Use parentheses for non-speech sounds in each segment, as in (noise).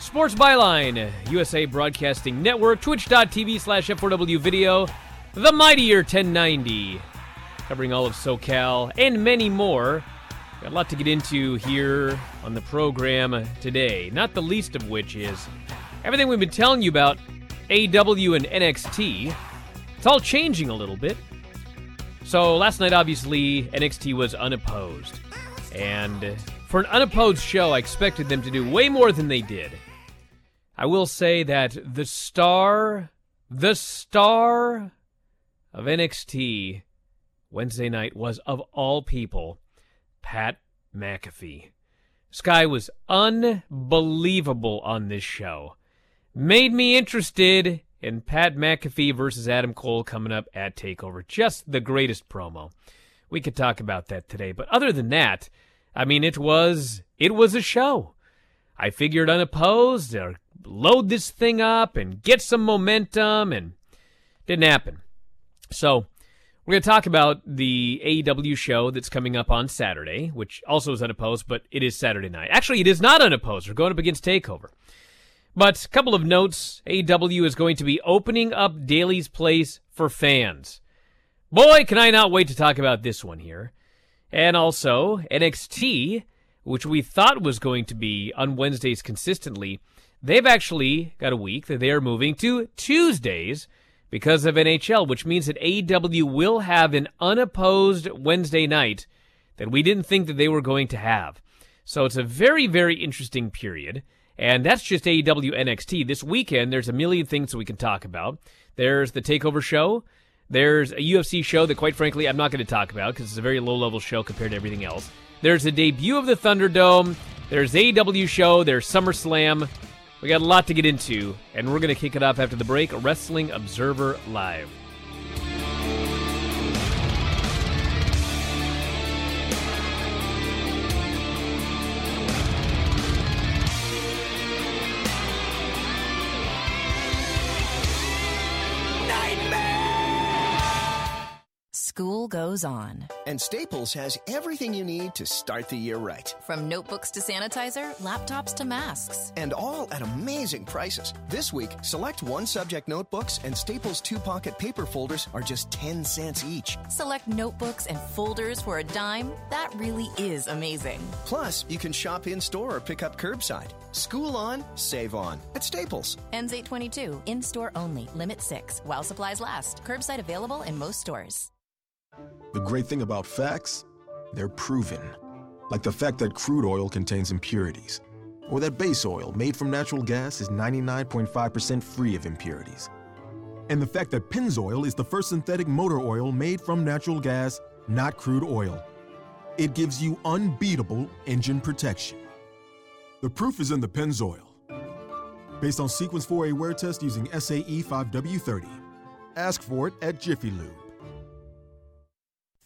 Sports Byline, USA Broadcasting Network, twitch.tv slash F4W video, the mightier 1090, covering all of SoCal and many more. Got a lot to get into here on the program today, not the least of which is everything we've been telling you about AEW and NXT. It's all changing a little bit. So last night, obviously, NXT was unopposed. And for an unopposed show, I expected them to do way more than they did. I will say that the star, the star of NXT Wednesday night was, of all people, Pat McAfee. Sky was unbelievable on this show. Made me interested in Pat McAfee versus Adam Cole coming up at TakeOver. Just the greatest promo. We could talk about that today. But other than that, I mean, it was it was a show. I figured unopposed or load this thing up and get some momentum, and didn't happen. So we're going to talk about the AEW show that's coming up on Saturday, which also is unopposed, but it is Saturday night. Actually, it is not unopposed. We're going up against Takeover. But a couple of notes: AEW is going to be opening up Daly's Place for fans. Boy, can I not wait to talk about this one here. And also NXT, which we thought was going to be on Wednesdays consistently They've actually got a week that they are moving to Tuesdays because of NHL, which means that AEW will have an unopposed Wednesday night that we didn't think that they were going to have. So it's a very, very interesting period. And that's just AEW NXT. This weekend, there's a million things that we can talk about. There's the TakeOver show. There's a UFC show that, quite frankly, I'm not going to talk about because it's a very low level show compared to everything else. There's a debut of the Thunderdome. There's AEW show. There's SummerSlam. We got a lot to get into, and we're going to kick it off after the break. Wrestling Observer Live. Goes on. And Staples has everything you need to start the year right. From notebooks to sanitizer, laptops to masks. And all at amazing prices. This week, select one subject notebooks and Staples two pocket paper folders are just 10 cents each. Select notebooks and folders for a dime. That really is amazing. Plus, you can shop in store or pick up curbside. School on, save on at Staples. Ends 822. In store only. Limit 6. While supplies last. Curbside available in most stores. The great thing about facts, they're proven. Like the fact that crude oil contains impurities, or that base oil made from natural gas is 99.5% free of impurities. And the fact that Pennzoil is the first synthetic motor oil made from natural gas, not crude oil. It gives you unbeatable engine protection. The proof is in the Pennzoil. Based on Sequence 4A wear test using SAE 5W30. Ask for it at Jiffy Lube.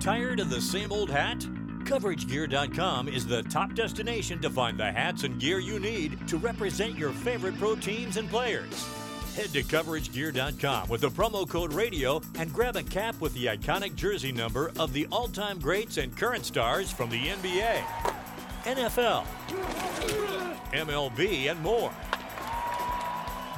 Tired of the same old hat? CoverageGear.com is the top destination to find the hats and gear you need to represent your favorite pro teams and players. Head to CoverageGear.com with the promo code RADIO and grab a cap with the iconic jersey number of the all time greats and current stars from the NBA, NFL, MLB, and more.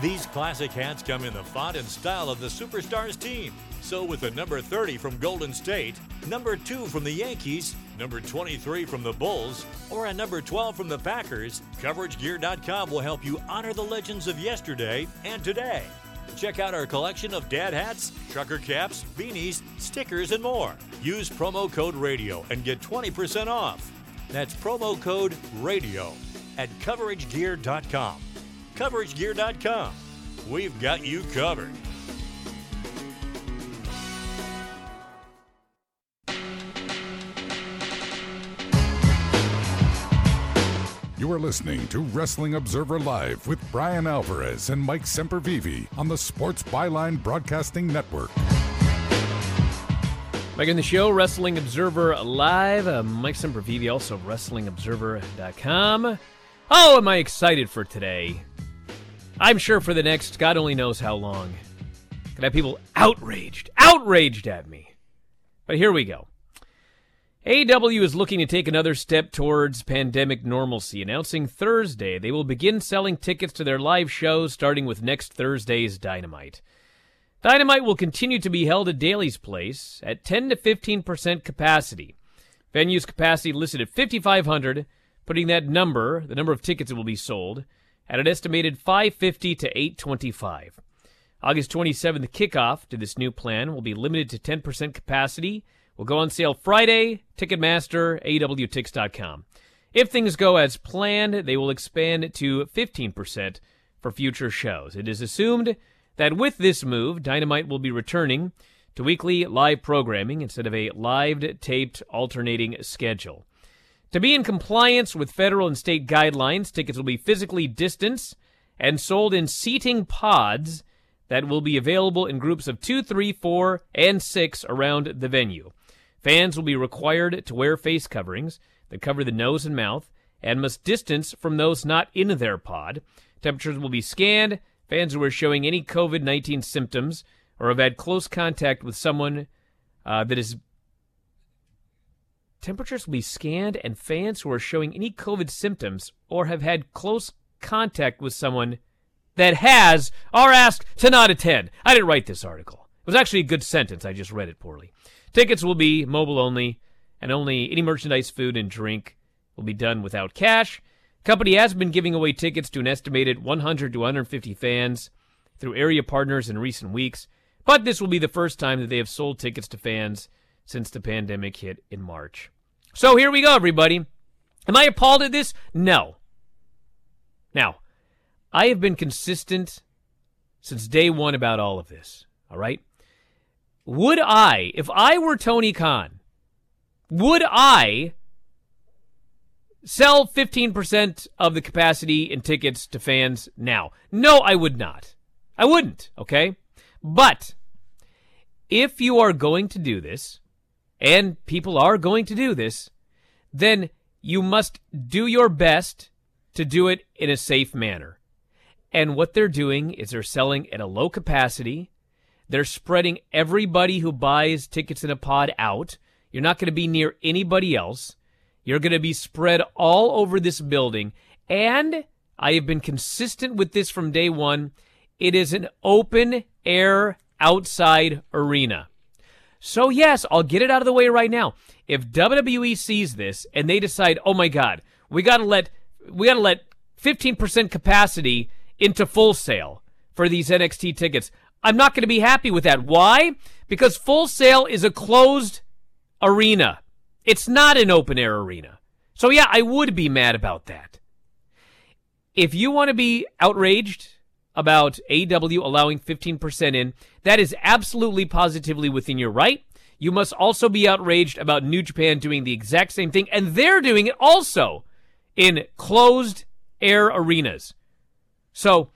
These classic hats come in the font and style of the Superstars team. So, with the number 30 from Golden State, number 2 from the Yankees, number 23 from the Bulls, or a number 12 from the Packers, CoverageGear.com will help you honor the legends of yesterday and today. Check out our collection of dad hats, trucker caps, beanies, stickers, and more. Use promo code RADIO and get 20% off. That's promo code RADIO at CoverageGear.com. CoverageGear.com. We've got you covered. You are listening to Wrestling Observer Live with Bryan Alvarez and Mike Sempervive on the Sports Byline Broadcasting Network. Back in the show, Wrestling Observer Live. Uh, Mike Sempervive, also WrestlingObserver.com. Oh, am I excited for today? I'm sure for the next God only knows how long. Could have people outraged, outraged at me. But here we go. AEW is looking to take another step towards pandemic normalcy, announcing Thursday they will begin selling tickets to their live shows starting with next Thursday's Dynamite. Dynamite will continue to be held at Daly's Place at 10 to 15% capacity. Venue's capacity listed at 5,500, putting that number, the number of tickets that will be sold, at an estimated 550 to 825. August 27th, the kickoff to this new plan will be limited to 10% capacity will go on sale Friday, Ticketmaster, AEWTix.com. If things go as planned, they will expand to 15% for future shows. It is assumed that with this move, Dynamite will be returning to weekly live programming instead of a live taped alternating schedule. To be in compliance with federal and state guidelines, tickets will be physically distanced and sold in seating pods that will be available in groups of two, three, four, and six around the venue. Fans will be required to wear face coverings that cover the nose and mouth and must distance from those not in their pod. Temperatures will be scanned. Fans who are showing any COVID 19 symptoms or have had close contact with someone uh, that is. Temperatures will be scanned, and fans who are showing any COVID symptoms or have had close contact with someone that has are asked to not attend. I didn't write this article. It was actually a good sentence. I just read it poorly. Tickets will be mobile only, and only any merchandise, food, and drink will be done without cash. Company has been giving away tickets to an estimated 100 to 150 fans through area partners in recent weeks, but this will be the first time that they have sold tickets to fans since the pandemic hit in March. So here we go, everybody. Am I appalled at this? No. Now, I have been consistent since day one about all of this, all right? Would I, if I were Tony Khan, would I sell 15% of the capacity in tickets to fans now? No, I would not. I wouldn't, okay? But if you are going to do this, and people are going to do this, then you must do your best to do it in a safe manner. And what they're doing is they're selling at a low capacity They're spreading everybody who buys tickets in a pod out. You're not going to be near anybody else. You're going to be spread all over this building. And I have been consistent with this from day one. It is an open air outside arena. So, yes, I'll get it out of the way right now. If WWE sees this and they decide, oh my God, we got to let, we got to let 15% capacity into Full Sail for these NXT tickets, I'm not going to be happy with that. Why? Because Full Sail is a closed arena. It's not an open air arena. So, yeah, I would be mad about that. If you want to be outraged about AEW allowing 15% in, that is absolutely positively within your right. You must also be outraged about New Japan doing the exact same thing, and they're doing it also in closed air arenas. So,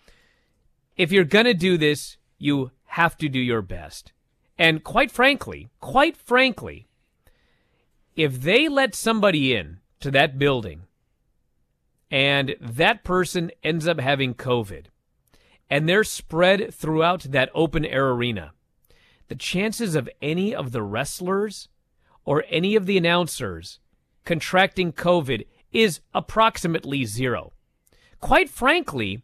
if you're going to do this, you have to do your best. And quite frankly, quite frankly, if they let somebody in to that building and that person ends up having COVID and they're spread throughout that open air arena, the chances of any of the wrestlers or any of the announcers contracting COVID is approximately zero. Quite frankly,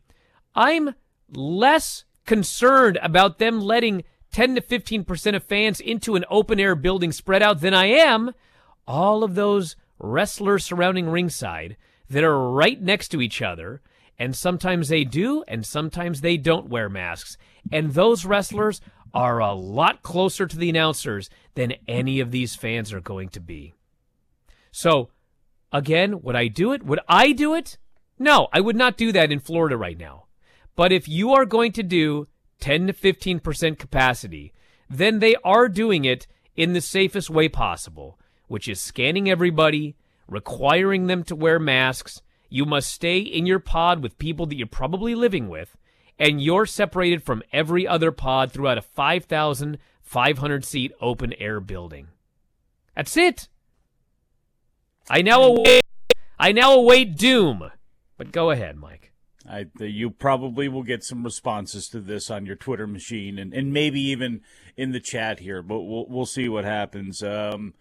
I'm less concerned about them letting 10 to 15% of fans into an open air building spread out than I am all of those wrestlers surrounding ringside that are right next to each other. And sometimes they do, and sometimes they don't wear masks. And those wrestlers are a lot closer to the announcers than any of these fans are going to be. So, again, would I do it? Would I do it? No, I would not do that in Florida right now. But if you are going to do 10 to 15% capacity, then they are doing it in the safest way possible, which is scanning everybody, requiring them to wear masks. You must stay in your pod with people that you're probably living with, and you're separated from every other pod throughout a 5,500 seat open air building. That's it. I now await I now await doom. But go ahead, Mike. I, you probably will get some responses to this on your Twitter machine and, and maybe even in the chat here, but we'll we'll see what happens. Um,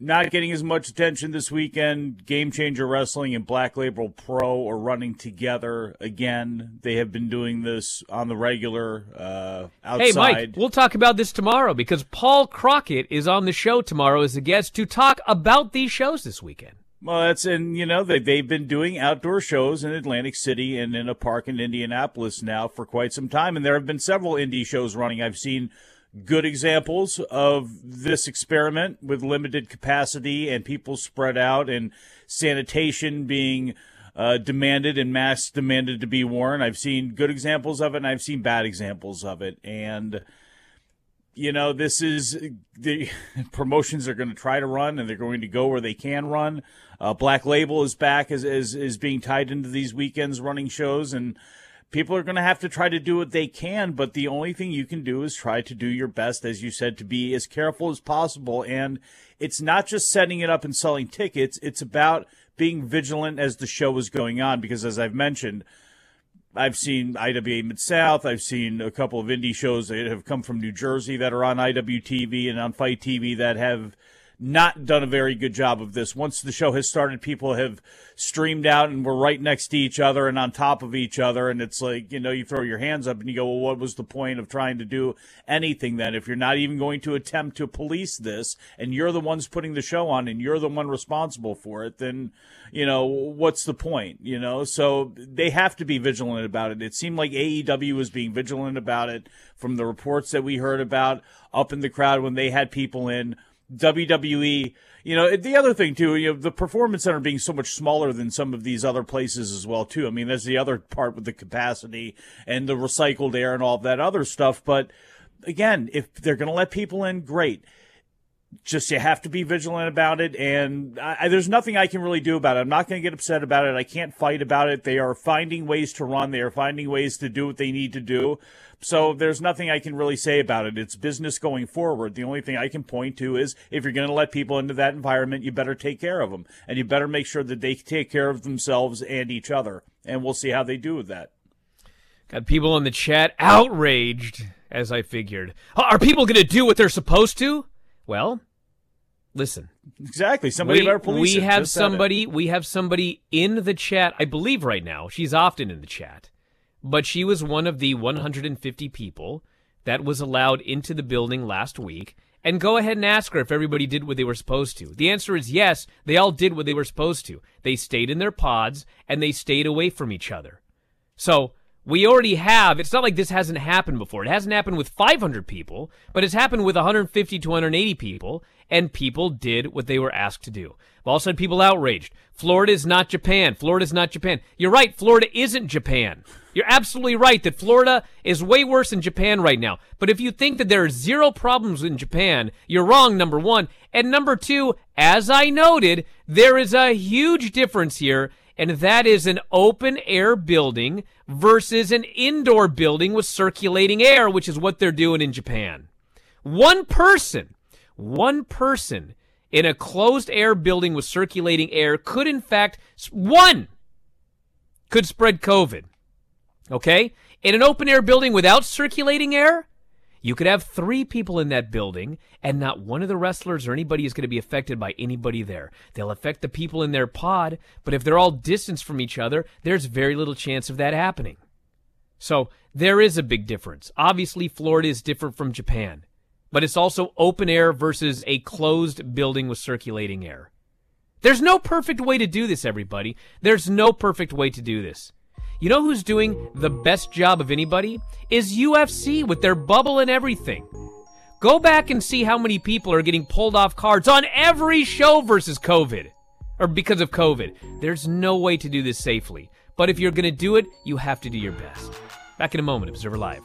not getting as much attention this weekend. Game Changer Wrestling and Black Label Pro are running together again. They have been doing this on the regular uh, outside. Hey, Mike, we'll talk about this tomorrow because Paul Crockett is on the show tomorrow as a guest to talk about these shows this weekend. Well, that's and you know they they've been doing outdoor shows in Atlantic City and in a park in Indianapolis now for quite some time, and there have been several indie shows running. I've seen good examples of this experiment with limited capacity and people spread out and sanitation being uh, demanded and masks demanded to be worn. I've seen good examples of it, and I've seen bad examples of it, and you know, this is the (laughs) promotions are going to try to run and they're going to go where they can run. Uh, Black Label is back as, as, is being tied into these weekends running shows and people are going to have to try to do what they can, but the only thing you can do is try to do your best, as you said, to be as careful as possible. And it's not just setting it up and selling tickets. It's about being vigilant as the show is going on, because as I've mentioned, I've seen IWA Mid South. I've seen a couple of indie shows that have come from New Jersey that are on IWTV and on FITE TV that have not done a very good job of this. Once the show has started, people have streamed out and we're right next to each other and on top of each other. And it's like, you know, you throw your hands up and you go, well, what was the point of trying to do anything then? If you're not even going to attempt to police this and you're the ones putting the show on and you're the one responsible for it, then, you know, what's the point, you know? So they have to be vigilant about it. It seemed like AEW was being vigilant about it from the reports that we heard about up in the crowd when they had people in WWE, you know, the other thing too, you know, the performance center being so much smaller than some of these other places as well too. I mean, that's the other part with the capacity and the recycled air and all that other stuff. But again, if they're going to let people in, great. Just you have to be vigilant about it, and I, there's nothing I can really do about it. I'm not going to get upset about it. I can't fight about it. They are finding ways to run. They are finding ways to do what they need to do. So there's nothing I can really say about it. It's business going forward. The only thing I can point to is if you're going to let people into that environment, you better take care of them. And you better make sure that they take care of themselves and each other. And we'll see how they do with that. Got people in the chat outraged, as I figured. Are people going to do what they're supposed to? Well, listen. Exactly. Somebody we, better police We it. have Just somebody. We have somebody in the chat. I believe right now. She's often in the chat, but she was one of the 150 people that was allowed into the building last week. And go ahead and ask her if everybody did what they were supposed to. The answer is yes. They all did what they were supposed to. They stayed in their pods and they stayed away from each other. So we already have. It's not like this hasn't happened before. It hasn't happened with 500 people, but it's happened with 150 to 180 people, and people did what they were asked to do. I've also had people outraged. Florida is not Japan. Florida is not Japan. You're right. Florida isn't Japan. You're absolutely right that Florida is way worse than Japan right now. But if you think that there are zero problems in Japan, you're wrong, number one. And number two, as I noted, there is a huge difference here and that is an open air building versus an indoor building with circulating air, which is what they're doing in Japan. One person, one person in a closed air building with circulating air could, in fact, one could spread COVID. Okay? In an open air building without circulating air, you could have three people in that building, and not one of the wrestlers or anybody is going to be affected by anybody there. They'll affect the people in their pod, but if they're all distanced from each other, there's very little chance of that happening. So there is a big difference. Obviously, Florida is different from Japan, but it's also open air versus a closed building with circulating air. There's no perfect way to do this, everybody. There's no perfect way to do this. You know who's doing the best job of anybody? Is UFC with their bubble and everything. Go back and see how many people are getting pulled off cards on every show versus COVID or because of COVID. There's no way to do this safely. But if you're going to do it, you have to do your best. Back in a moment, Observer Live.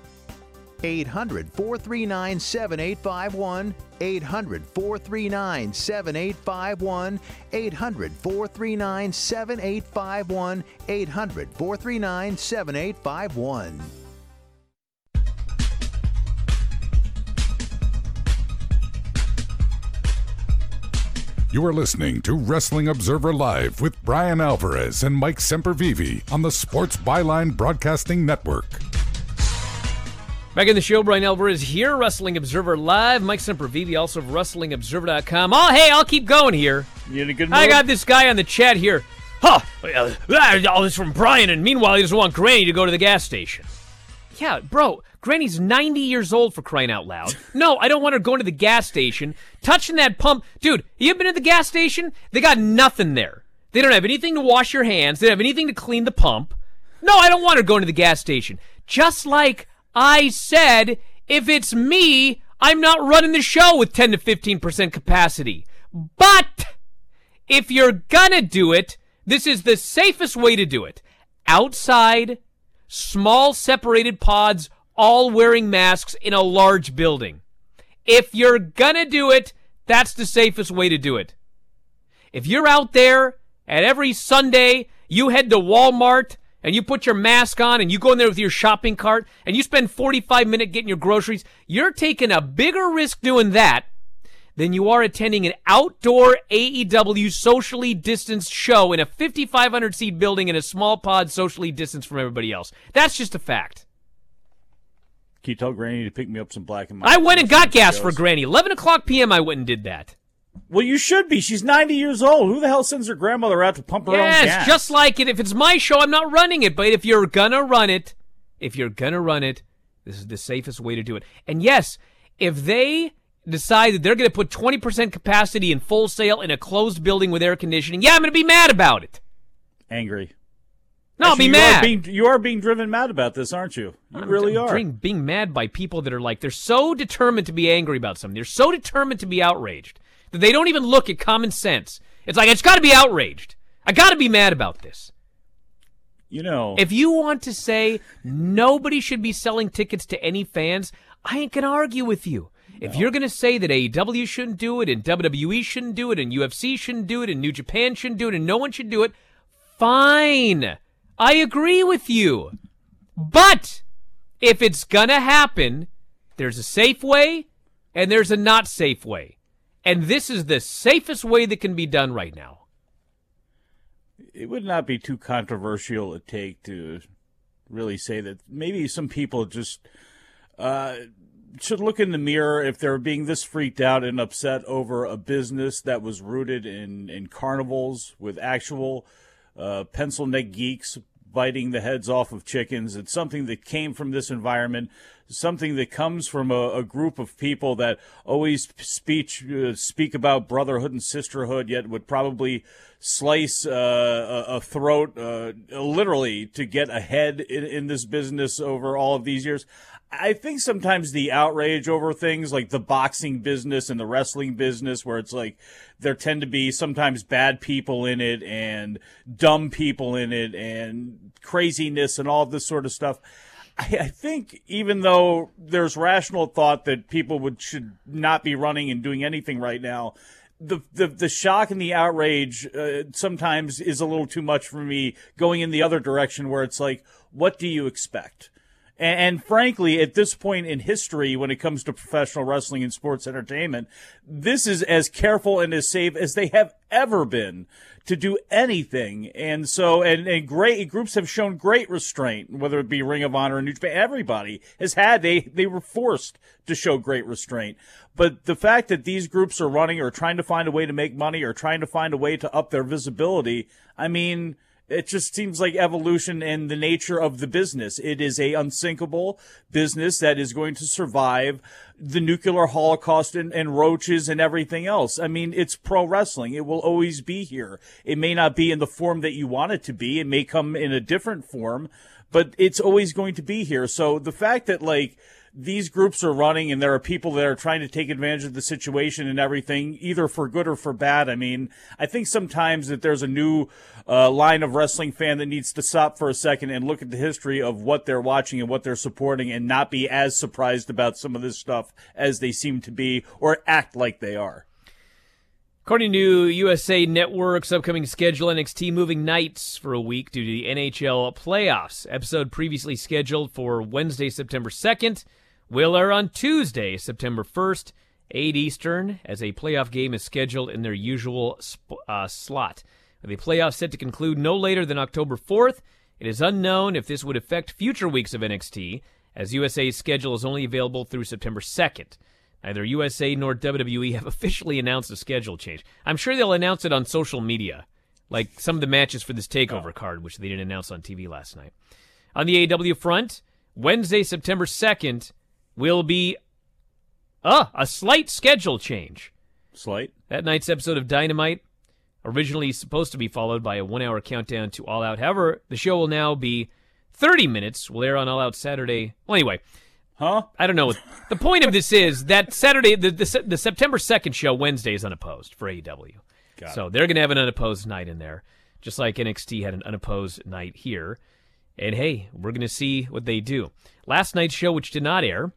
800 439 7851. 800 439 7851. 800 439 7851. 800 439 7851. You are listening to Wrestling Observer Live with Bryan Alvarez and Mike Sempervive on the Sports Byline Broadcasting Network. Back in the show, Bryan Alvarez here, Wrestling Observer Live. Mike Sempervive, also of WrestlingObserver.com. Oh, hey, I'll keep going here. You in a good mood? I got this guy on the chat here. Huh, uh, all this from Bryan, and meanwhile, he doesn't want Granny to go to the gas station. Yeah, bro, Granny's 90 years old for crying out loud. (laughs) No, I don't want her going to the gas station, touching that pump. Dude, you been at the gas station? They got nothing there. They don't have anything to wash your hands. They don't have anything to clean the pump. No, I don't want her going to the gas station. Just like I said, if it's me, I'm not running the show with 10 to 15% capacity. But if you're gonna do it, this is the safest way to do it. Outside, small separated pods, all wearing masks in a large building. If you're gonna do it, that's the safest way to do it. If you're out there and every Sunday you head to Walmart and you put your mask on and you go in there with your shopping cart and you spend 45 minutes getting your groceries, you're taking a bigger risk doing that than you are attending an outdoor AEW socially distanced show in a 5,500 seat building in a small pod socially distanced from everybody else. That's just a fact. Can you tell Granny to pick me up some black and white? I went and got gas for Granny. 11 o'clock p.m. I went and did that. Well, you should be. She's 90 years old. Who the hell sends her grandmother out to pump her yes, own gas? just like it. If it's my show, I'm not running it. But if you're gonna run it, if you're gonna run it, this is the safest way to do it. And yes, if they decide that they're gonna put 20% capacity in Full Sail in a closed building with air conditioning, yeah, I'm gonna be mad about it. Angry. No, I'll Actually, be you mad. Are being, you are being driven mad about this, aren't you? You I'm really are. Being, being mad by people that are like, they're so determined to be angry about something. They're so determined to be outraged that they don't even look at common sense. It's like, it's got to be outraged. I got to be mad about this. You know, If you want to say nobody should be selling tickets to any fans, I ain't going to argue with you. If you're going to say that AEW shouldn't do it, and WWE shouldn't do it, and UFC shouldn't do it, and New Japan shouldn't do it, and no one should do it, fine. I agree with you. But if it's going to happen, there's a safe way and there's a not safe way. And this is the safest way that can be done right now. it would not be too controversial to take to really say that maybe some people just uh, should look in the mirror if they're being this freaked out and upset over a business that was rooted in, in carnivals with actual uh, pencil neck geeks biting the heads off of chickens. It's something that came from this environment, something that comes from a, a group of people that always speech uh, speak about brotherhood and sisterhood, yet would probably slice uh, a, throat uh, literally to get ahead in, in this business over all of these years. I think sometimes the outrage over things like the boxing business and the wrestling business, where it's like there tend to be sometimes bad people in it and dumb people in it and craziness and all this sort of stuff. I, I think even though there's rational thought that people would should not be running and doing anything right now, the the, the shock and the outrage uh, sometimes is a little too much for me. Going in the other direction, where it's like, what do you expect? And, and frankly, at this point in history, when it comes to professional wrestling and sports entertainment, this is as careful and as safe as they have ever been to do anything. And so, and, and great groups have shown great restraint, whether it be Ring of Honor and New Japan. Everybody has had, they, they were forced to show great restraint. But the fact that these groups are running or trying to find a way to make money or trying to find a way to up their visibility, I mean, it just seems like evolution and the nature of the business. It is a unsinkable business that is going to survive the nuclear holocaust and, and roaches and everything else. I mean, it's pro wrestling. It will always be here. It may not be in the form that you want it to be. It may come in a different form, but it's always going to be here. So the fact that like, these groups are running and there are people that are trying to take advantage of the situation and everything, either for good or for bad. I mean, I think sometimes that there's a new uh, line of wrestling fan that needs to stop for a second and look at the history of what they're watching and what they're supporting and not be as surprised about some of this stuff as they seem to be or act like they are. According to USA Network's upcoming schedule, NXT moving nights for a week due to the NHL playoffs. Episode previously scheduled for Wednesday, September 2nd will air on Tuesday, September 1st, 8 Eastern, as a playoff game is scheduled in their usual sp- uh, slot. With the playoffs set to conclude no later than October 4th, it is unknown if this would affect future weeks of NXT, as USA's schedule is only available through September 2nd. Neither USA nor WWE have (laughs) officially announced a schedule change. I'm sure they'll announce it on social media, like some of the matches for this TakeOver oh. card, which they didn't announce on TV last night. On the AEW front, Wednesday, September 2nd, will be uh, a slight schedule change. Slight? That night's episode of Dynamite, originally supposed to be followed by a one hour countdown to All Out. However, the show will now be 30 minutes, will air on All Out Saturday. Well, anyway. Huh? I don't know. the point of this is that Saturday, the, the, the September 2nd show, Wednesday, is unopposed for AEW. Got so it. they're going to have an unopposed night in there, just like NXT had an unopposed night here. And hey, we're going to see what they do. Last night's show, which did not air,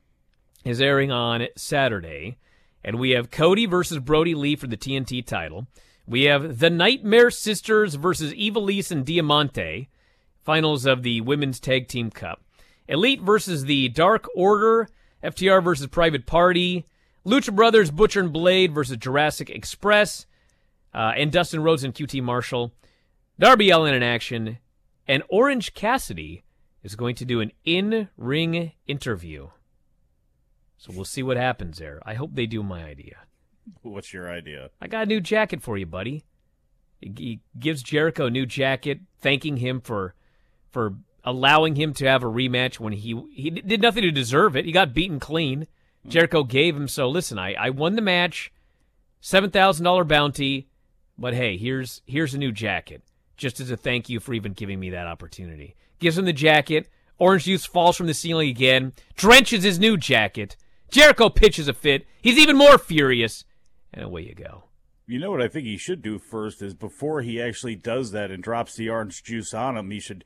is airing on Saturday. And we have Cody versus Brodie Lee for the TNT title. We have the Nightmare Sisters versus Ivelisse and Diamante, finals of the Women's Tag Team Cup. Elite versus the Dark Order. FTR versus Private Party. Lucha Brothers, Butcher and Blade versus Jurassic Express. Uh, and Dustin Rhodes and QT Marshall. Darby Allin in action. And Orange Cassidy is going to do an in ring interview. So we'll see what happens there. I hope they do my idea. What's your idea? I got a new jacket for you, buddy. He gives Jericho a new jacket, thanking him for for allowing him to have a rematch when he he did nothing to deserve it. He got beaten clean. Jericho gave him so. Listen, I I won the match, seven thousand dollar bounty, but hey, here's here's a new jacket, just as a thank you for even giving me that opportunity. Gives him the jacket. Orange juice falls from the ceiling again, drenches his new jacket. Jericho pitches a fit. He's even more furious, and away you go. You know what I think he should do first is before he actually does that and drops the orange juice on him, he should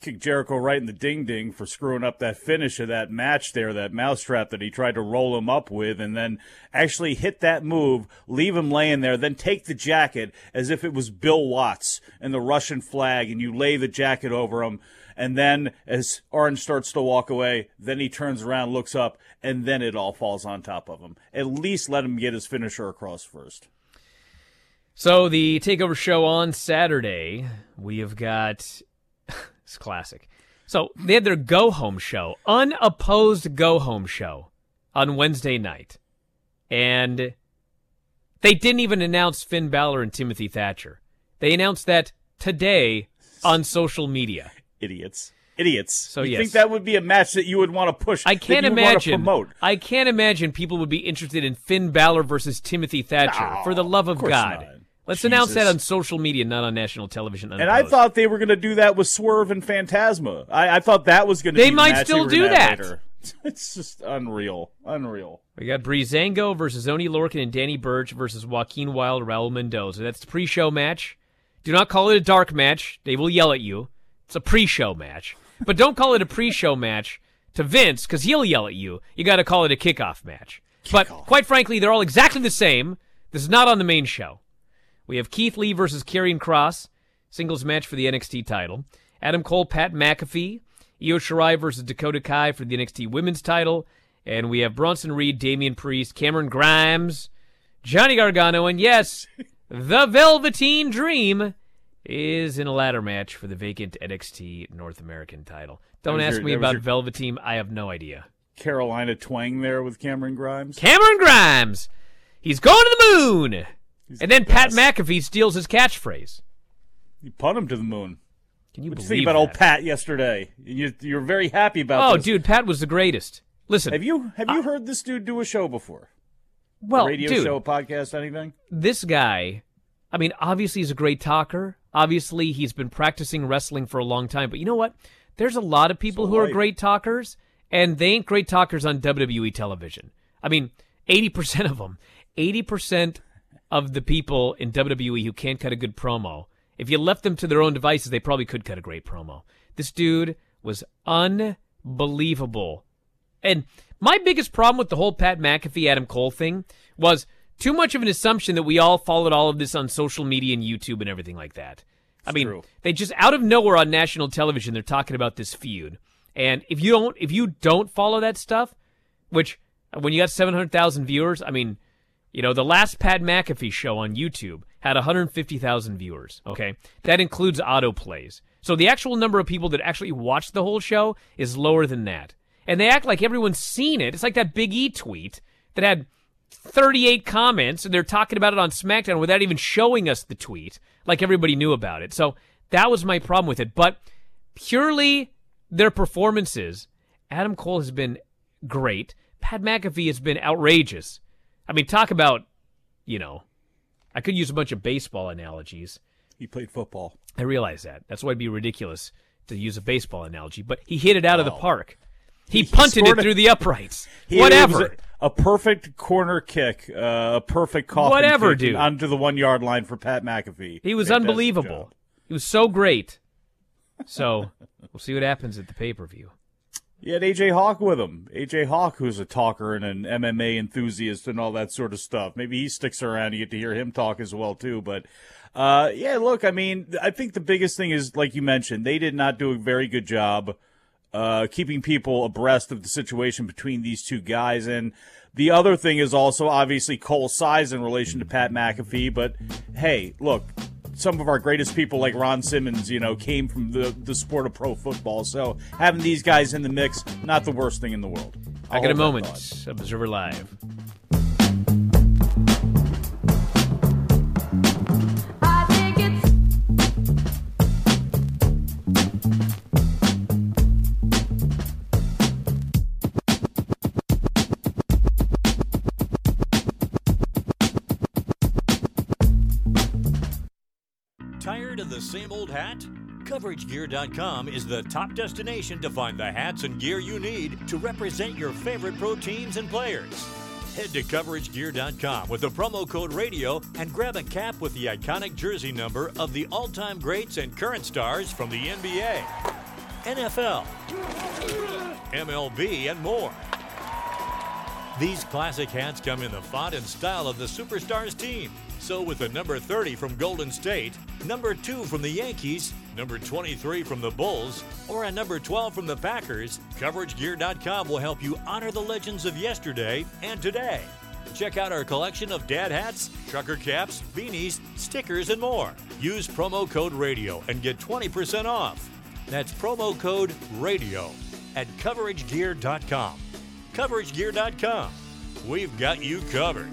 kick Jericho right in the ding ding for screwing up that finish of that match there, that mousetrap that he tried to roll him up with, and then actually hit that move, leave him laying there, then take the jacket as if it was Bill Watts and the Russian flag, and you lay the jacket over him. And then as Orange starts to walk away, then he turns around, looks up, and then it all falls on top of him. At least let him get his finisher across first. So the takeover show on Saturday, we have got it's classic. So they had their go home show, unopposed go home show on Wednesday night. And they didn't even announce Finn Balor and Timothy Thatcher. They announced that today on social media. Idiots. Idiots. So you yes. think that would be a match that you would want to push? I can't imagine. Promote? I can't imagine people would be interested in Finn Balor versus Timothy Thatcher. No, for the love of, of God. Not. Let's Jesus. announce that on social media, not on national television. Unopposed. And I thought they were going to do that with Swerve and Phantasma. I, I thought that was going to. Be. They be might the still do that. Later. (laughs) It's just unreal, unreal. We got Breezango versus Oni Lorcan and Danny Burch versus Joaquin Wilde, Raul Mendoza. That's the pre-show match. Do not call it a dark match. They will yell at you. It's a pre-show match, but don't call it a pre-show match to Vince because he'll yell at you. You got to call it a kickoff match. Kick but off. quite frankly, they're all exactly the same. This is not on the main show. We have Keith Lee versus Karrion Kross, singles match for the NXT title. Adam Cole, Pat McAfee, Io Shirai versus Dakota Kai for the NXT Women's title. And we have Bronson Reed, Damian Priest, Cameron Grimes, Johnny Gargano, and yes, (laughs) the Velveteen Dream is in a ladder match for the vacant NXT North American title. Don't ask your, me about your... Velveteen. I have no idea. Carolina twang there with Cameron Grimes. Cameron Grimes. He's going to the moon. He's and then the Pat McAfee steals his catchphrase. You put him to the moon. Can you what believe think about that? old Pat yesterday? You, you're very happy about. Oh, this. dude, Pat was the greatest. Listen, have you have you heard this dude do a show before? Well, a radio dude, show, podcast, anything? This guy, I mean, obviously he's a great talker. Obviously he's been practicing wrestling for a long time. But you know what? There's a lot of people So who are great talkers, and they ain't great talkers on WWE television. I mean, 80% of them, 80% of the people in WWE who can't cut a good promo, if you left them to their own devices, they probably could cut a great promo. This dude was unbelievable. And my biggest problem with the whole Pat McAfee Adam Cole thing was too much of an assumption that we all followed all of this on social media and YouTube and everything like that. I mean, true. they just out of nowhere on national television they're talking about this feud. And if you don't if you don't follow that stuff, which uh, when you got 700,000 viewers, I mean, you know, the last Pat McAfee show on YouTube had 150,000 viewers, okay? That includes autoplays. So the actual number of people that actually watched the whole show is lower than that. And they act like everyone's seen it. It's like that Big E tweet that had 38 comments and they're talking about it on SmackDown without even showing us the tweet, like everybody knew about it. So that was my problem with it. But purely their performances, Adam Cole has been great. Pat McAfee has been outrageous. I mean, talk about, you know, I could use a bunch of baseball analogies. He played football. I realize that. That's why it'd be ridiculous to use a baseball analogy, but he hit it out of the park. He, He punted it a- through the uprights. (laughs) He- Whatever. A, a perfect corner kick, uh, a perfect coffin Whatever, kick dude. onto the one yard line for Pat McAfee. He was Fantastic unbelievable. job. He was so great. So we'll see what happens at the pay per view. He had AJ Hawk with him. AJ Hawk, who's a talker and an MMA enthusiast and all that sort of stuff. Maybe he sticks around. You get to hear him talk as well too. But uh, yeah, look, I mean, I think the biggest thing is, like you mentioned, they did not do a very good job uh, keeping people abreast of the situation between these two guys. And the other thing is also obviously Cole's size in relation to Pat McAfee. But hey, look, some of our greatest people like Ron Simmons, you know, came from the, the sport of pro football. So having these guys in the mix, not the worst thing in the world. I'll Back in a moment. Observer Live. Same old hat? CoverageGear.com is the top destination to find the hats and gear you need to represent your favorite pro teams and players. Head to CoverageGear.com with the promo code RADIO and grab a cap with the iconic jersey number of the all time greats and current stars from the NBA, NFL, MLB, and more. These classic hats come in the font and style of the Superstars team. So, with the number 30 from Golden State, number 2 from the Yankees, number 23 from the Bulls, or a number 12 from the Packers, CoverageGear.com will help you honor the legends of yesterday and today. Check out our collection of dad hats, trucker caps, beanies, stickers, and more. Use promo code RADIO and get 20% off. That's promo code RADIO at CoverageGear.com. CoverageGear.com. We've got you covered.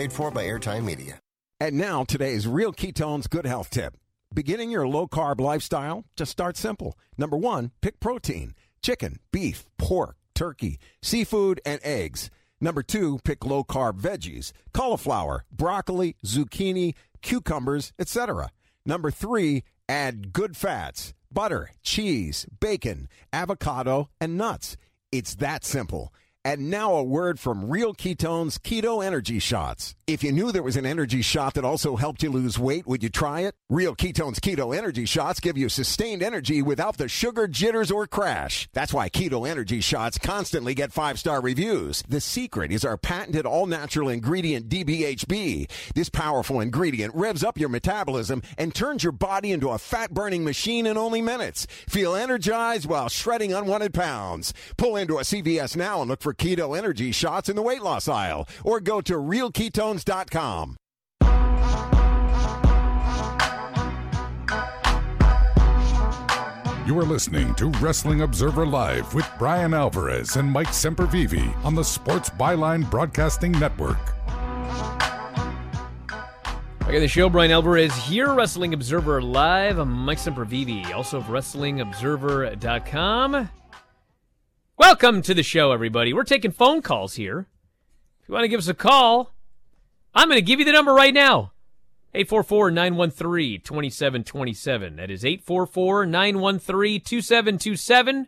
Paid for by Airtime Media. And now, today's Real Ketones Good Health Tip. Beginning your low carb lifestyle? Just start simple. Number one, pick protein chicken, beef, pork, turkey, seafood, and eggs. Number two, pick low carb veggies cauliflower, broccoli, zucchini, cucumbers, etc. Number three, add good fats butter, cheese, bacon, avocado, and nuts. It's that simple. And now a word from Real Ketones Keto Energy Shots. If you knew there was an energy shot that also helped you lose weight, would you try it? Real Ketones Keto Energy Shots give you sustained energy without the sugar jitters or crash. That's why Keto Energy Shots constantly get five star reviews. The secret is our patented all natural ingredient DBHB. This powerful ingredient revs up your metabolism and turns your body into a fat burning machine in only minutes. Feel energized while shredding unwanted pounds. Pull into a CVS now and look for Keto Energy Shots in the weight loss aisle or go to realketones.com. You are listening to Wrestling Observer Live with Bryan Alvarez and Mike Sempervive on the Sports Byline Broadcasting Network. Back at the show, Bryan Alvarez here, Wrestling Observer Live. I'm Mike Sempervive, also of WrestlingObserver.com. Welcome to the show, everybody. We're taking phone calls here. If you want to give us a call, I'm going to give you the number right now. 844-913-2727. That is 844-913-2727. You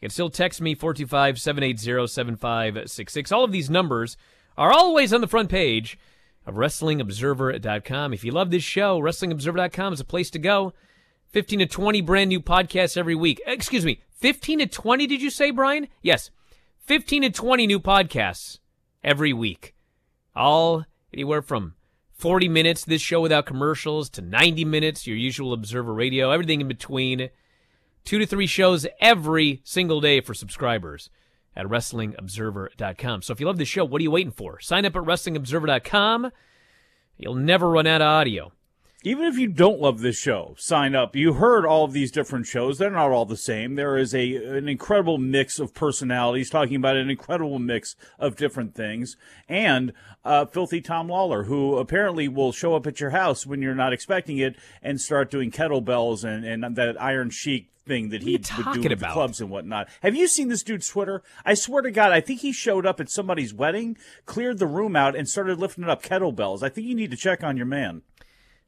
can still text me 425-780-7566. All of these numbers are always on the front page of WrestlingObserver.com. If you love this show, WrestlingObserver.com is a place to go. 15 to 20 brand new podcasts every week. Excuse me, 15 to 20, did you say, Bryan? Yes. 15 to 20 new podcasts every week. All anywhere from 40 minutes, this show without commercials, to 90 minutes, your usual Observer Radio, everything in between. Two to three shows every single day for subscribers at WrestlingObserver.com. So if you love this show, what are you waiting for? Sign up at WrestlingObserver.com. You'll never run out of audio. Even if you don't love this show, sign up. You heard all of these different shows. They're not all the same. There is a an incredible mix of personalities talking about an incredible mix of different things. And uh, Filthy Tom Lawlor, who apparently will show up at your house when you're not expecting it and start doing kettlebells and, and that Iron Sheik thing that he would do the clubs and whatnot. Have you seen this dude's Twitter? I swear to God, I think he showed up at somebody's wedding, cleared the room out, and started lifting up kettlebells. I think you need to check on your man.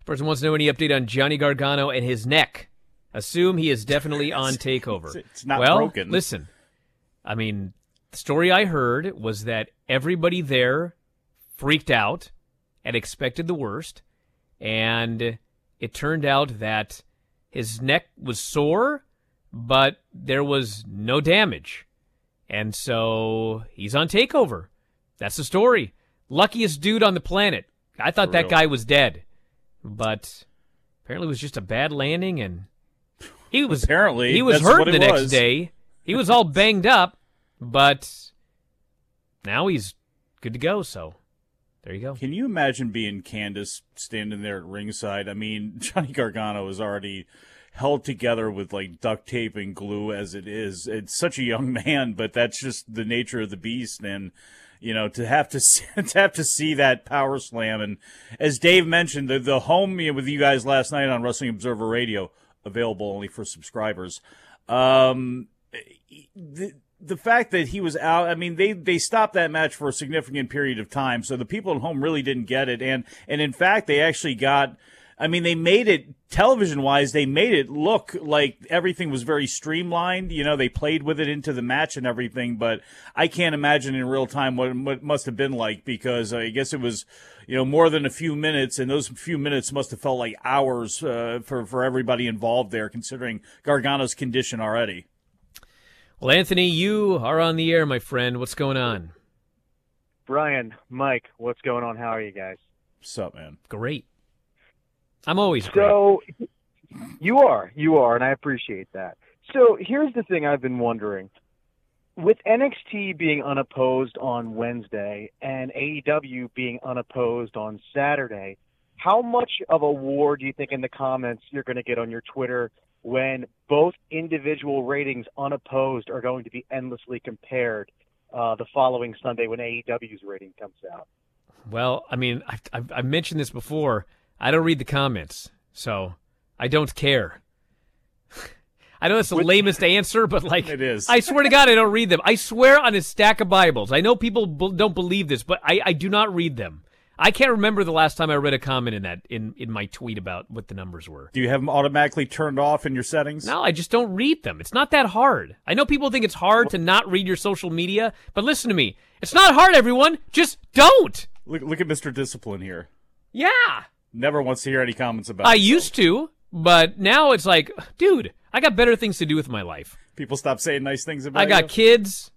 Person wants to know any update on Johnny Gargano and his neck. Assume he is definitely (laughs) on takeover. It's not well, broken. listen. I mean, the story I heard was that everybody there freaked out and expected the worst, and it turned out that his neck was sore, but there was no damage. And so he's on takeover. That's the story. Luckiest dude on the planet. I thought that guy was dead, but apparently it was just a bad landing, and he was Apparently, he was hurt the next was. day. He was all banged up, but now he's good to go. So there you go. Can you imagine being Candice standing there at ringside? I mean, (laughs) Johnny Gargano is already held together with like duct tape and glue as it is. It's such a young (laughs) man, but that's just the nature of the beast. And you know, to have to (laughs) see, to have to see that power slam, and as Dave mentioned, the the home with you guys last night on Wrestling Observer Radio, available only for subscribers. Um, the the fact that he was out, I mean, they they stopped that match for a significant period of time, so the people at home really didn't get it, and and in fact, they actually got. I mean, they made it television wise. They made it look like everything was very streamlined. You know, they played with it into the match and everything. But I can't imagine in real time what what it must have been like because I guess it was, you know, more than a few minutes, and those few minutes must have felt like hours uh, for for everybody involved there, considering Gargano's condition already. Well, Anthony, you are on the air, my friend. What's going on? Bryan, Mike, what's going on? How are you guys? What's up, man? Great. I'm always great. So you are, you are, and I appreciate that. So here's the thing I've been wondering. With NXT being unopposed on Wednesday and AEW being unopposed on Saturday, how much of a war do you think in the comments you're going to get on your Twitter when both individual ratings unopposed are going to be endlessly compared uh, the following Sunday when AEW's rating comes out? Well, I mean, I've, I've, I've mentioned this before. I don't read the comments, so I don't care. (laughs) I know that's the lamest answer, but like It is. I swear to God, I don't read them. I swear on a stack of Bibles. I know people b- don't believe this, but I, I do not read them. I can't remember the last time I read a comment in that in in my tweet about what the numbers were. Do you have them automatically turned off in your settings? No, I just don't read them. It's not that hard. I know people think it's hard to not read your social media, but listen to me. It's not hard, everyone. Just don't. Look, look at Mr. Discipline here. Yeah. Never wants to hear any comments about. I himself. used to, but now it's like, dude, I got better things to do with my life. People stop saying nice things about I got you. kids.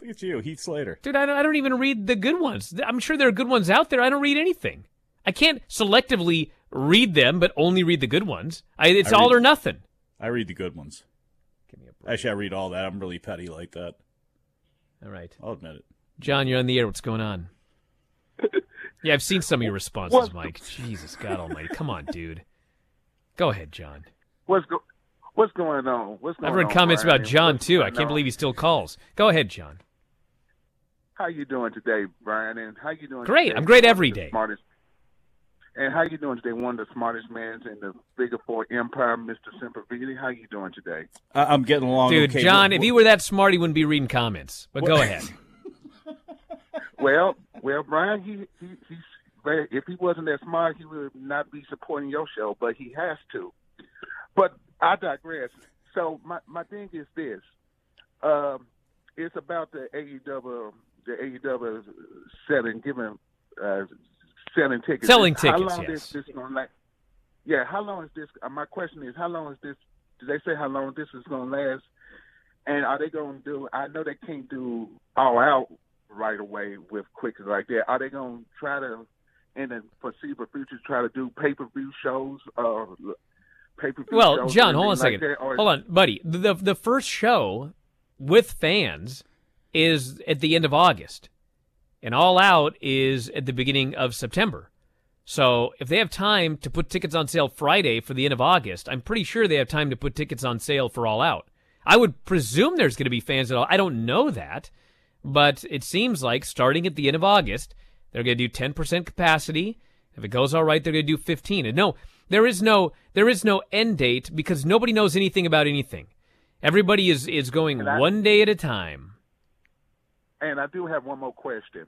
Look at you, Heath Slater. Dude, I don't, I don't even read the good ones. I'm sure there are good ones out there. I don't read anything. I can't selectively read them, but only read the good ones. I, it's I all or nothing. I read the good ones. Give me a break. Actually, I read all that. I'm really petty like that. All right. I'll admit it. John, you're on the air. What's going on? (laughs) yeah, I've seen some of your responses, Mike. Jesus God Almighty! Come on, dude. Go ahead, John. What's go- What's going on? What's going on? I've read on, comments Bryan? about John What's too. I can't on? believe he still calls. Go ahead, John. How you doing today, Bryan? And how you doing? Great. today? I'm great One of every the day. Smartest. And how you doing today? One of the smartest men in the Figure Four Empire, Mr. Sempervive. How you doing today? I- I'm getting along. Dude, okay. John, Wh- if you were that smart, he wouldn't be reading comments. But go ahead. (laughs) Well, well, Bryan, he, he he's very- if he wasn't that smart, he would not be supporting your show, but he has to. But I digress. So my my thing is this: um, it's about the AEW, the AEW selling, giving, uh, selling tickets. Selling tickets. How long yes. is this going to last? Yeah, how long is this? Uh, my question is, how long is this? Did they say how long this is going to last? And are they going to do? I know they can't do all out right away with quickly like that. Are they going to try to, in the foreseeable future, try to do pay per view shows? Uh, pay per view. Well, shows John, hold on a second. like? Or- hold on, buddy. The the first show with fans is at the end of August, and All Out is at the beginning of September. So if they have time to put tickets on sale Friday for the end of August, I'm pretty sure they have time to put tickets on sale for All Out. I would presume there's going to be fans at all. I don't know that, but it seems like starting at the end of August, they're going to do 10% capacity. If it goes all right, they're going to do 15. And no, there is no there is no end date because nobody knows anything about anything. Everybody is is going I- one day at a time. And I do have one more question.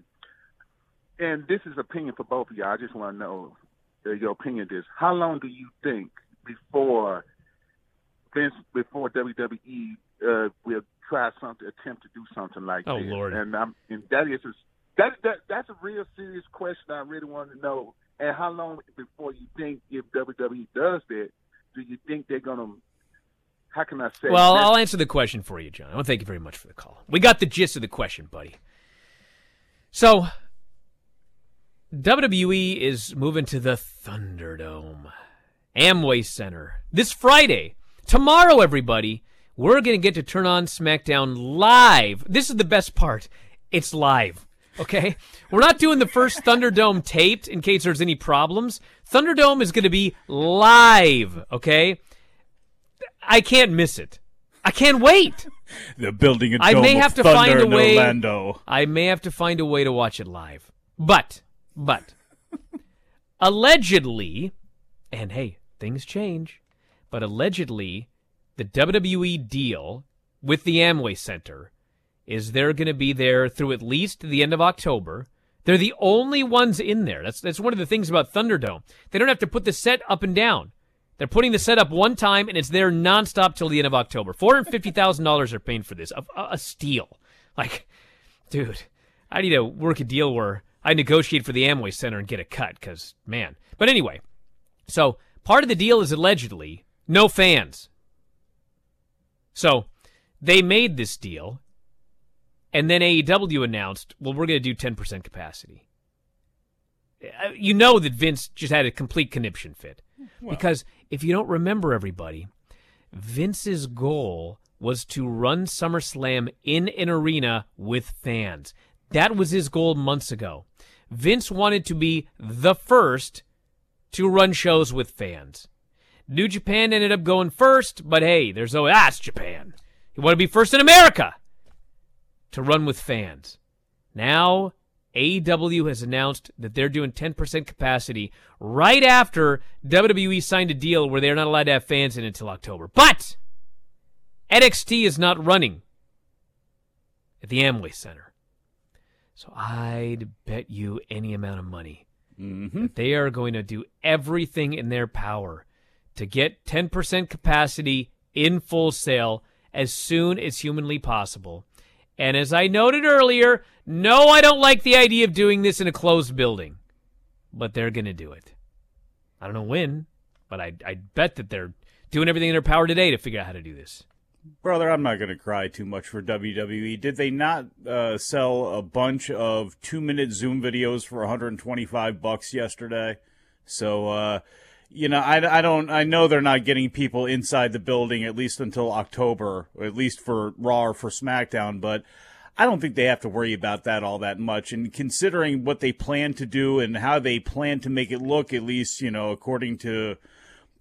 And this is opinion for both of y'all. I just want to know your opinion. This: How long do you think before Vince, before WWE uh, will try something, attempt to do something like oh, that. Oh? Lord. And I'm, and that is a, that that that's a real serious question. I really want to know. And how long before you think if WWE does that, do you think they're gonna? How can I say? Well, this? I'll answer the question for you, John. I want to thank you very much for the call. We got the gist of the question, buddy. So, WWE is moving to the Thunderdome, Amway Center this Friday. Tomorrow, everybody, we're going to get to turn on SmackDown live. This is the best part. It's live. Okay? We're not doing the first Thunderdome taped in case there's any problems. Thunderdome is going to be live. Okay? I can't miss it. I can't wait. They're building a I may have to find a in way. Orlando. I may have to find a way to watch it live. But, but, allegedly, and hey, things change, but allegedly, the WWE deal with the Amway Center is they're going to be there through at least the end of October. They're the only ones in there. That's that's one of the things about Thunderdome. They don't have to put the set up and down. They're putting the set up one time and it's there nonstop till the end of October. Four hundred fifty thousand dollars are paying for this. A, a, steal. Like, dude, I need to work a deal where I negotiate for the Amway Center and get a cut. Because man. But anyway, so part of the deal is allegedly no fans. So they made this deal, and then AEW announced, well, we're going to do 10% capacity. Uh, You know that Vince just had a complete conniption fit. because if you don't remember, everybody, Vince's goal was to run SummerSlam in an arena with fans. That was his goal months ago. Vince wanted to be the first to run shows with fans. New Japan ended up going first, but hey, there's always it's Japan. You want to be first in America to run with fans. Now, AEW has announced that they're doing 10% capacity right after WWE signed a deal where they're not allowed to have fans in until October. But NXT is not running at the Amway Center. So I'd bet you any amount of money Mm-hmm. They are going to do everything in their power to get 10% capacity in Full Sail as soon as humanly possible. And as I noted earlier, no, I don't like the idea of doing this in a closed building, but they're going to do it. I don't know when, but I, I bet that they're doing everything in their power today to figure out how to do this. Brother, I'm not going to cry too much for WWE. Did they not uh, sell a bunch of two minute Zoom videos for 125 bucks yesterday? So, uh, you know, I, I don't, I know they're not getting people inside the building at least until October, at least for Raw or for SmackDown, but I don't think they have to worry about that all that much. And considering what they plan to do and how they plan to make it look, at least, you know, according to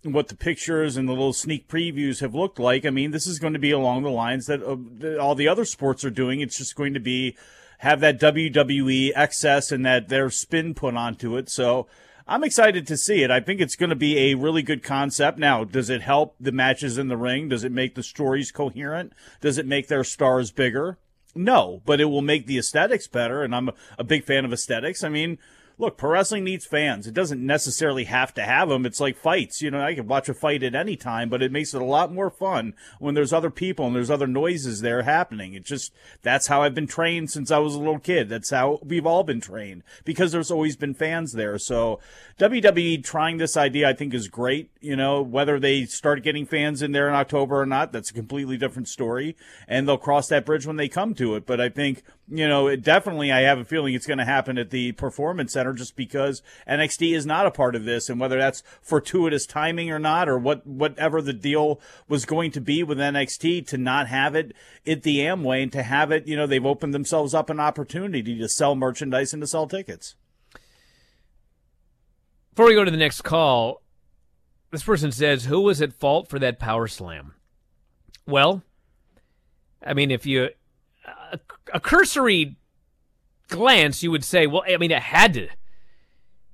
what the pictures and the little sneak previews have looked like, I mean, this is going to be along the lines that, uh, that all the other sports are doing. It's just going to be have that WWE excess and that their spin put onto it. So I'm excited to see it. I think it's going to be a really good concept. Now, does it help the matches in the ring? Does it make the stories coherent? Does it make their stars bigger? No, but it will make the aesthetics better. And I'm a, big fan of aesthetics. I mean, look, pro wrestling needs fans. It doesn't necessarily have to have them. It's like fights. You know, I can watch a fight at any time, but it makes it a lot more fun when there's other people and there's other noises there happening. It's just, that's how I've been trained since I was a little kid. That's how we've all been trained because there's always been fans there. So WWE trying this idea, I think is great. You know, whether they start getting fans in there in October or not, that's a completely different story. And they'll cross that bridge when they come to it. But I think, you know, it definitely, I have a feeling it's going to happen at the Performance Center just because NXT is not a part of this. And whether that's fortuitous timing or not, or what, whatever the deal was going to be with NXT to not have it at the Amway and to have it, you know, they've opened themselves up an opportunity to sell merchandise and to sell tickets. Before we go to the next call, this person says, Who was at fault for that power slam? Well, I mean, if you. A, cursory glance, you would say, well, I mean, it had to.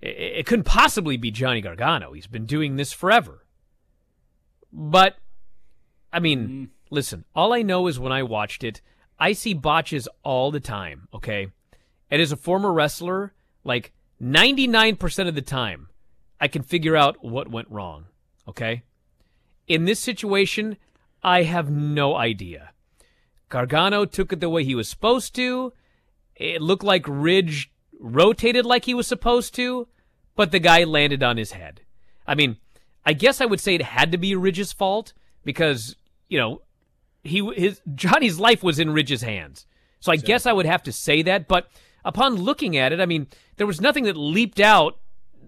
It, couldn't possibly be Johnny Gargano. He's been doing this forever. But, I mean, mm. listen, all I know is when I watched it, I see botches all the time, okay? And as a former wrestler, like 99% of the time, I can figure out what went wrong. Okay? In this situation, I have no idea. Gargano took it the way he was supposed to. It looked like Ridge rotated like he was supposed to, but the guy landed on his head. I mean, I guess I would say it had to be Ridge's fault because, you know, he his Johnny's life was in Ridge's hands. So I guess I would have to say that, but upon looking at it, I mean, there was nothing that leaped out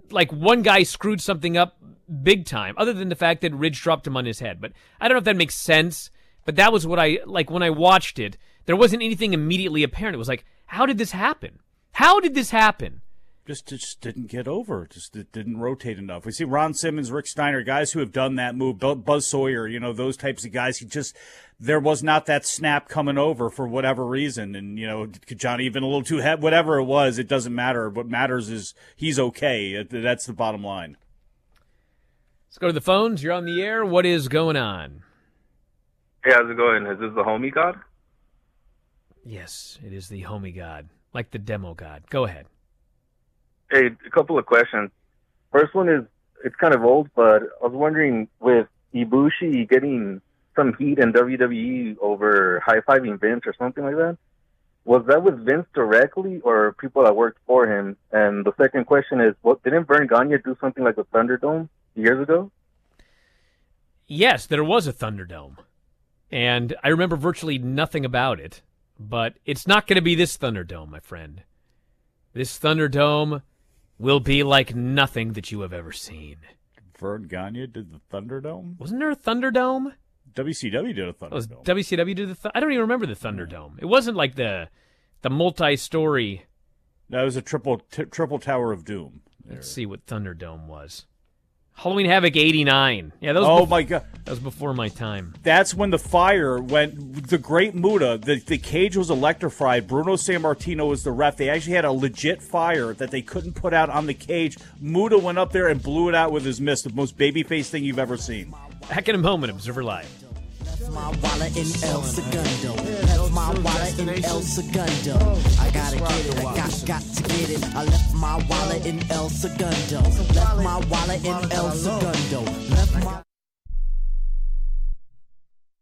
like one guy screwed something up big time, other than the fact that Ridge dropped him on his head. But I don't know if that makes sense. But that was what I like when I watched it. There wasn't anything immediately apparent. It was like, how did this happen? How did this happen? Just, just didn't get over. Just it didn't rotate enough. We see Ron Simmons, Rick Steiner, guys who have done that move. Buzz Sawyer, you know those types of guys. He just there was not that snap coming over for whatever reason. And, you know, Johnny even a little too heavy, whatever it was, it doesn't matter. What matters is he's okay. That's the bottom line. Let's go to the phones. You're on the air. What is going on? Hey, how's it going? Is this the homie god? Yes, it is the homie god, like the demo god. Go ahead. Hey, a couple of questions. First one is, it's kind of old, but I was wondering with Ibushi getting some heat in WWE over high fiving Vince or something like that. Was that with Vince directly or people that worked for him? And the second question is, what didn't Verne Gagne do something like the Thunderdome years ago? Yes, there was a Thunderdome. And I remember virtually nothing about it, but it's not going to be this Thunderdome, my friend. This Thunderdome will be like nothing that you have ever seen. Verne Gagne did the Thunderdome? Wasn't there a Thunderdome? WCW did a Thunderdome. Was WCW did the? Th- I don't even remember the Thunderdome. It wasn't like the the multi-story. That was a triple t- triple Tower of Doom. There. Let's see what Thunderdome was. Halloween Havoc '89. Yeah, that was. Oh before, my god, that was before my time. That's when the fire went. The Great Muta, The the cage was electrified. Bruno Sammartino was the ref. They actually had a legit fire that they couldn't put out on the cage. Muta went up there and blew it out with his mist. The most babyface thing you've ever seen. Back in a moment, Observer Live. My wallet in El Segundo. Left my wallet in El Segundo. I gotta get it, I got, got to get it. I left my wallet in El Segundo. Left my wallet in El Segundo. Left my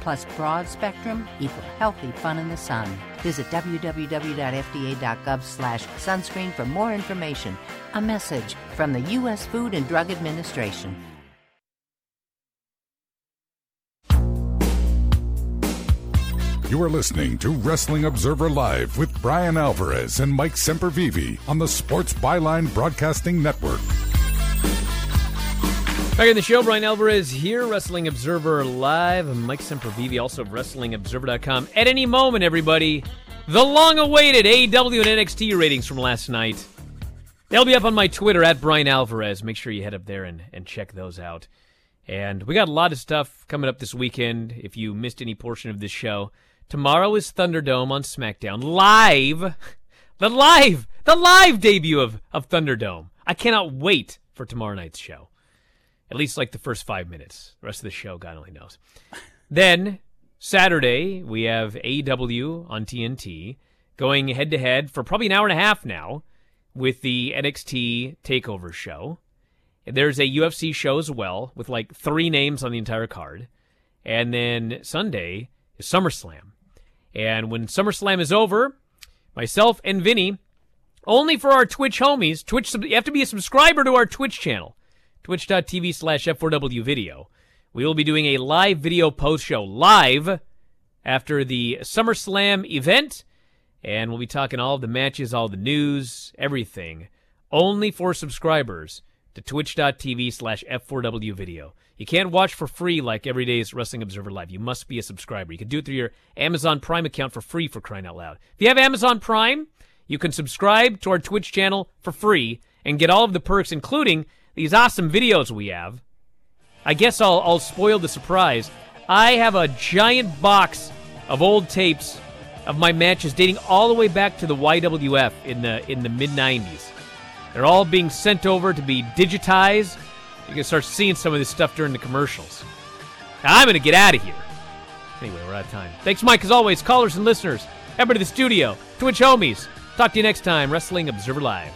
plus broad spectrum equal healthy fun in the sun. Visit www.fda.gov slash sunscreen for more information. A message from the U.S. Food and Drug Administration. You are listening to Wrestling Observer Live with Bryan Alvarez and Mike Sempervive on the Sports Byline Broadcasting Network. Back in the show, Bryan Alvarez here, Wrestling Observer Live. Mike Sempervive, also of WrestlingObserver.com. At any moment, everybody, the long-awaited AEW and NXT ratings from last night. They'll be up on my Twitter at Bryan Alvarez. Make sure you head up there and, and check those out. And we got a lot of stuff coming up this weekend. If you missed any portion of this show, tomorrow is Thunderdome on SmackDown live. (laughs) The live, the live debut of of Thunderdome. I cannot wait for tomorrow night's show. At least like the first five minutes. The rest of the show, God only knows. then Saturday we have AEW on TNT going head to head for probably an hour and a half now with the NXT Takeover show. There's a UFC show as well with like three names on the entire card. And then Sunday is SummerSlam. And when SummerSlam is over, myself and Vinny, only for our Twitch homies, Twitch, you have to be a subscriber to our Twitch channel, twitch.tv slash F4W video. We will be doing a live video post show live after the SummerSlam event. And we'll be talking all the matches, all the news, everything, only for subscribers to twitch.tv slash F4W video. You can't watch for free like every day's Wrestling Observer Live. You must be a subscriber. You can do it through your Amazon Prime account for free for crying out loud. If you have Amazon Prime, you can subscribe to our Twitch channel for free and get all of the perks, including these awesome videos we have. I guess I'll, I'll spoil the surprise. I have a giant box of old tapes of my matches dating all the way back to the YWF in the in the mid 90s. They're all being sent over to be digitized. You can start seeing some of this stuff during the commercials. Now, I'm going to get out of here. Anyway, we're out of time. Thanks, Mike, as always. Callers and listeners, everybody to the studio, Twitch homies. Talk to you next time, Wrestling Observer Live.